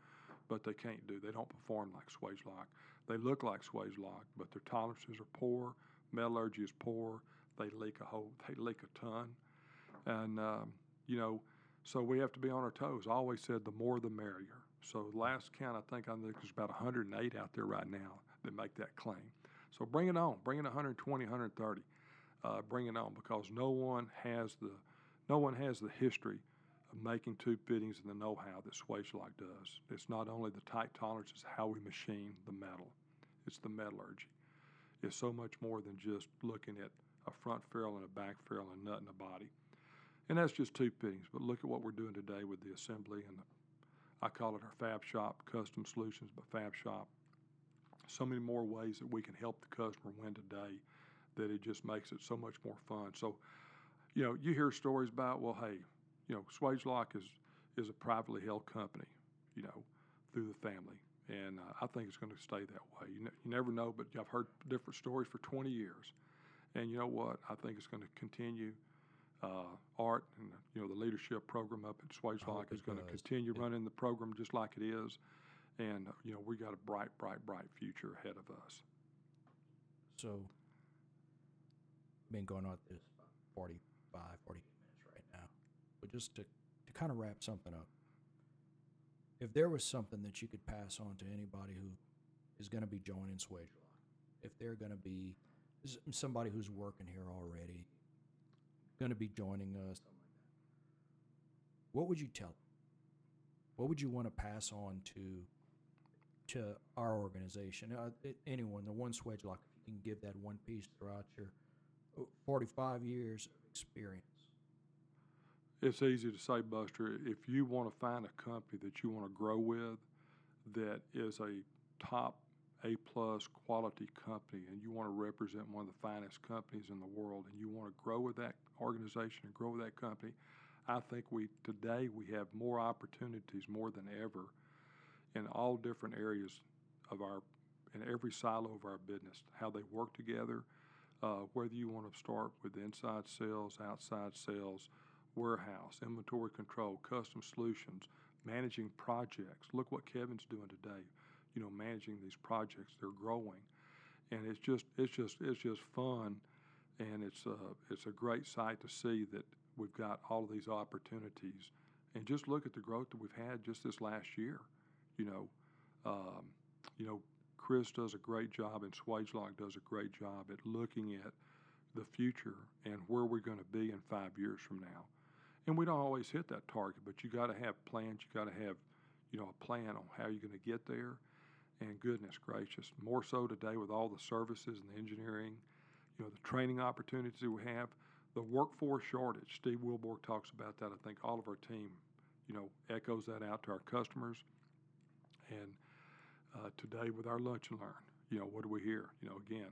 but they can't do. They don't perform like Swagelok. They look like Swagelok, but their tolerances are poor. Metallurgy is poor. They leak a whole. They leak a ton, and um, you know, so we have to be on our toes. I always said the more the merrier. So last count, I think I think there's about 108 out there right now that make that claim. So bring it on. Bring it 120, 130. Uh, bring it on because no one has the no one has the history of making tube fittings and the know-how that Swagelok does. It's not only the tight tolerance, it's how we machine the metal. It's the metallurgy. It's so much more than just looking at a front ferrule and a back ferrule and nut in a body. And that's just two fittings. But look at what we're doing today with the assembly and the, I call it our fab shop, custom solutions, but fab shop. So many more ways that we can help the customer win today that it just makes it so much more fun. So, you know, you hear stories about, well, hey, you know, Swagelok is is a privately held company, you know, through the family, and uh, I think it's going to stay that way. You, ne- you never know, but I've heard different stories for 20 years, and you know what? I think it's going to continue. Uh, Art and you know the leadership program up at Swagelok is going to continue Yeah. running the program just like it is, and you know we got a bright, bright, bright future ahead of us. So, been going on this 45, 40 minutes right now. But just to, to kind of wrap something up, if there was something that you could pass on to anybody who is going to be joining Swagelok, if they're going to be somebody who's working here already, going to be joining us, what would you tell? What would you want to pass on to to our organization, uh, anyone, the one Swagelok, if you can give that one piece throughout your uh, 45 years of experience. It's easy to say, Buster, if you want to find a company that you want to grow with that is a top A plus quality company and you want to represent one of the finest companies in the world and you want to grow with that organization and grow with that company, I think we today we have more opportunities more than ever in all different areas of our in every silo of our business, how they work together, uh, whether you want to start with inside sales, outside sales, warehouse, inventory control, custom solutions, managing projects. Look what Kevin's doing today. You know, managing these projects, they're growing, and it's just it's just it's just fun, and it's a it's a great sight to see that we've got all of these opportunities, and just look at the growth that we've had just this last year. You know, um, you know, Chris does a great job, and Swagelok does a great job at looking at the future and where we're going to be in five years from now. And we don't always hit that target, but you got to have plans. You got to have, you know, a plan on how you're going to get there. And goodness gracious, more so today with all the services and the engineering, you know, the training opportunities that we have, the workforce shortage. Steve Wilborg talks about that. I think all of our team, you know, echoes that out to our customers. And uh, today with our lunch and learn, you know, what do we hear? You know, again,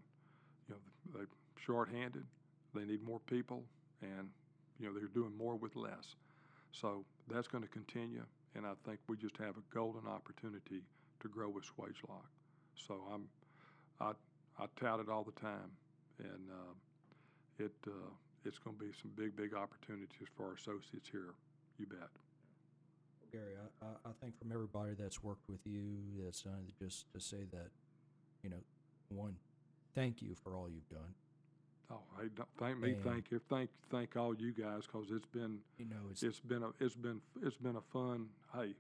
you know, they're short-handed. They need more people, and you know, they're doing more with less. So that's going to continue, and I think we just have a golden opportunity to grow with Swagelok. So I'm, I, I tout it all the time, and uh, it, uh, it's going to be some big, big opportunities for our associates here. You bet. Gary, I, I, think from everybody that's worked with you, that's done, just to say that, you know, one, thank you for all you've done. Oh, hey, thank me, And- thank you, thank, thank all you guys, because it's been, You know, it's, it's been a it's been it's been a fun hey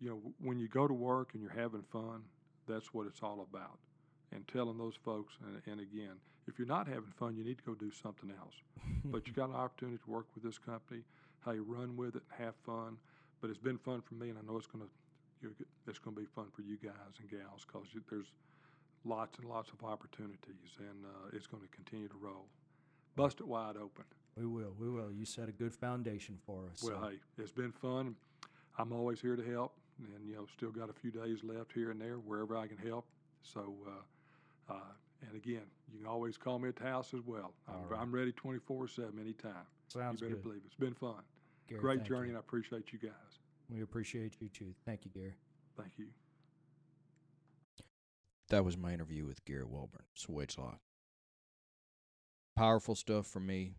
you know when you go to work and you're having fun that's what it's all about. And telling those folks, and, and again, if you're not having fun, you need to go do something else. but you got an opportunity to work with this company. How you run with it, and have fun. But it's been fun for me, and I know it's going to it's going to be fun for you guys and gals because there's lots and lots of opportunities, and uh, it's going to continue to roll. Bust it wide open. We will. We will. You set a good foundation for us. Well, so. hey, it's been fun. I'm always here to help, and you know, still got a few days left here and there wherever I can help. So, uh, uh, and again, you can always call me at the house as well. I'm, right. I'm ready 24/7 anytime. Sounds you better good. believe it. It's been fun. Gary, Great journey, you. and I appreciate you guys. We appreciate you too. Thank you, Gary. Thank you. That was my interview with Gary Welburn, Swagelok. Powerful stuff for me.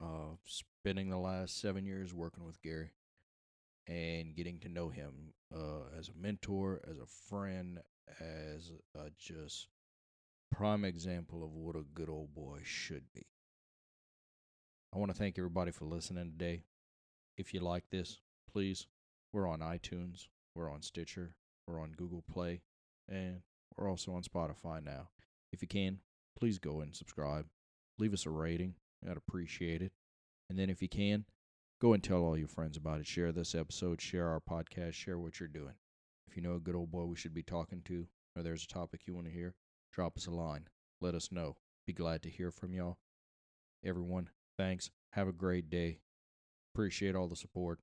Uh, spending the last seven years working with Gary and getting to know him uh, as a mentor, as a friend, as a just prime example of what a good old boy should be. I want to thank everybody for listening today. If you like this, please, we're on iTunes, we're on Stitcher, we're on Google Play, and we're also on Spotify now. If you can, please go and subscribe. Leave us a rating. I'd appreciate it. And then if you can, go and tell all your friends about it. Share this episode, share our podcast, share what you're doing. If you know a good old boy we should be talking to, or there's a topic you want to hear, drop us a line. Let us know. Be glad to hear from y'all. Everyone, thanks. Have a great day. Appreciate all the support.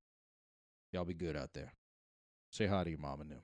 Y'all be good out there. Say hi to your mom and them.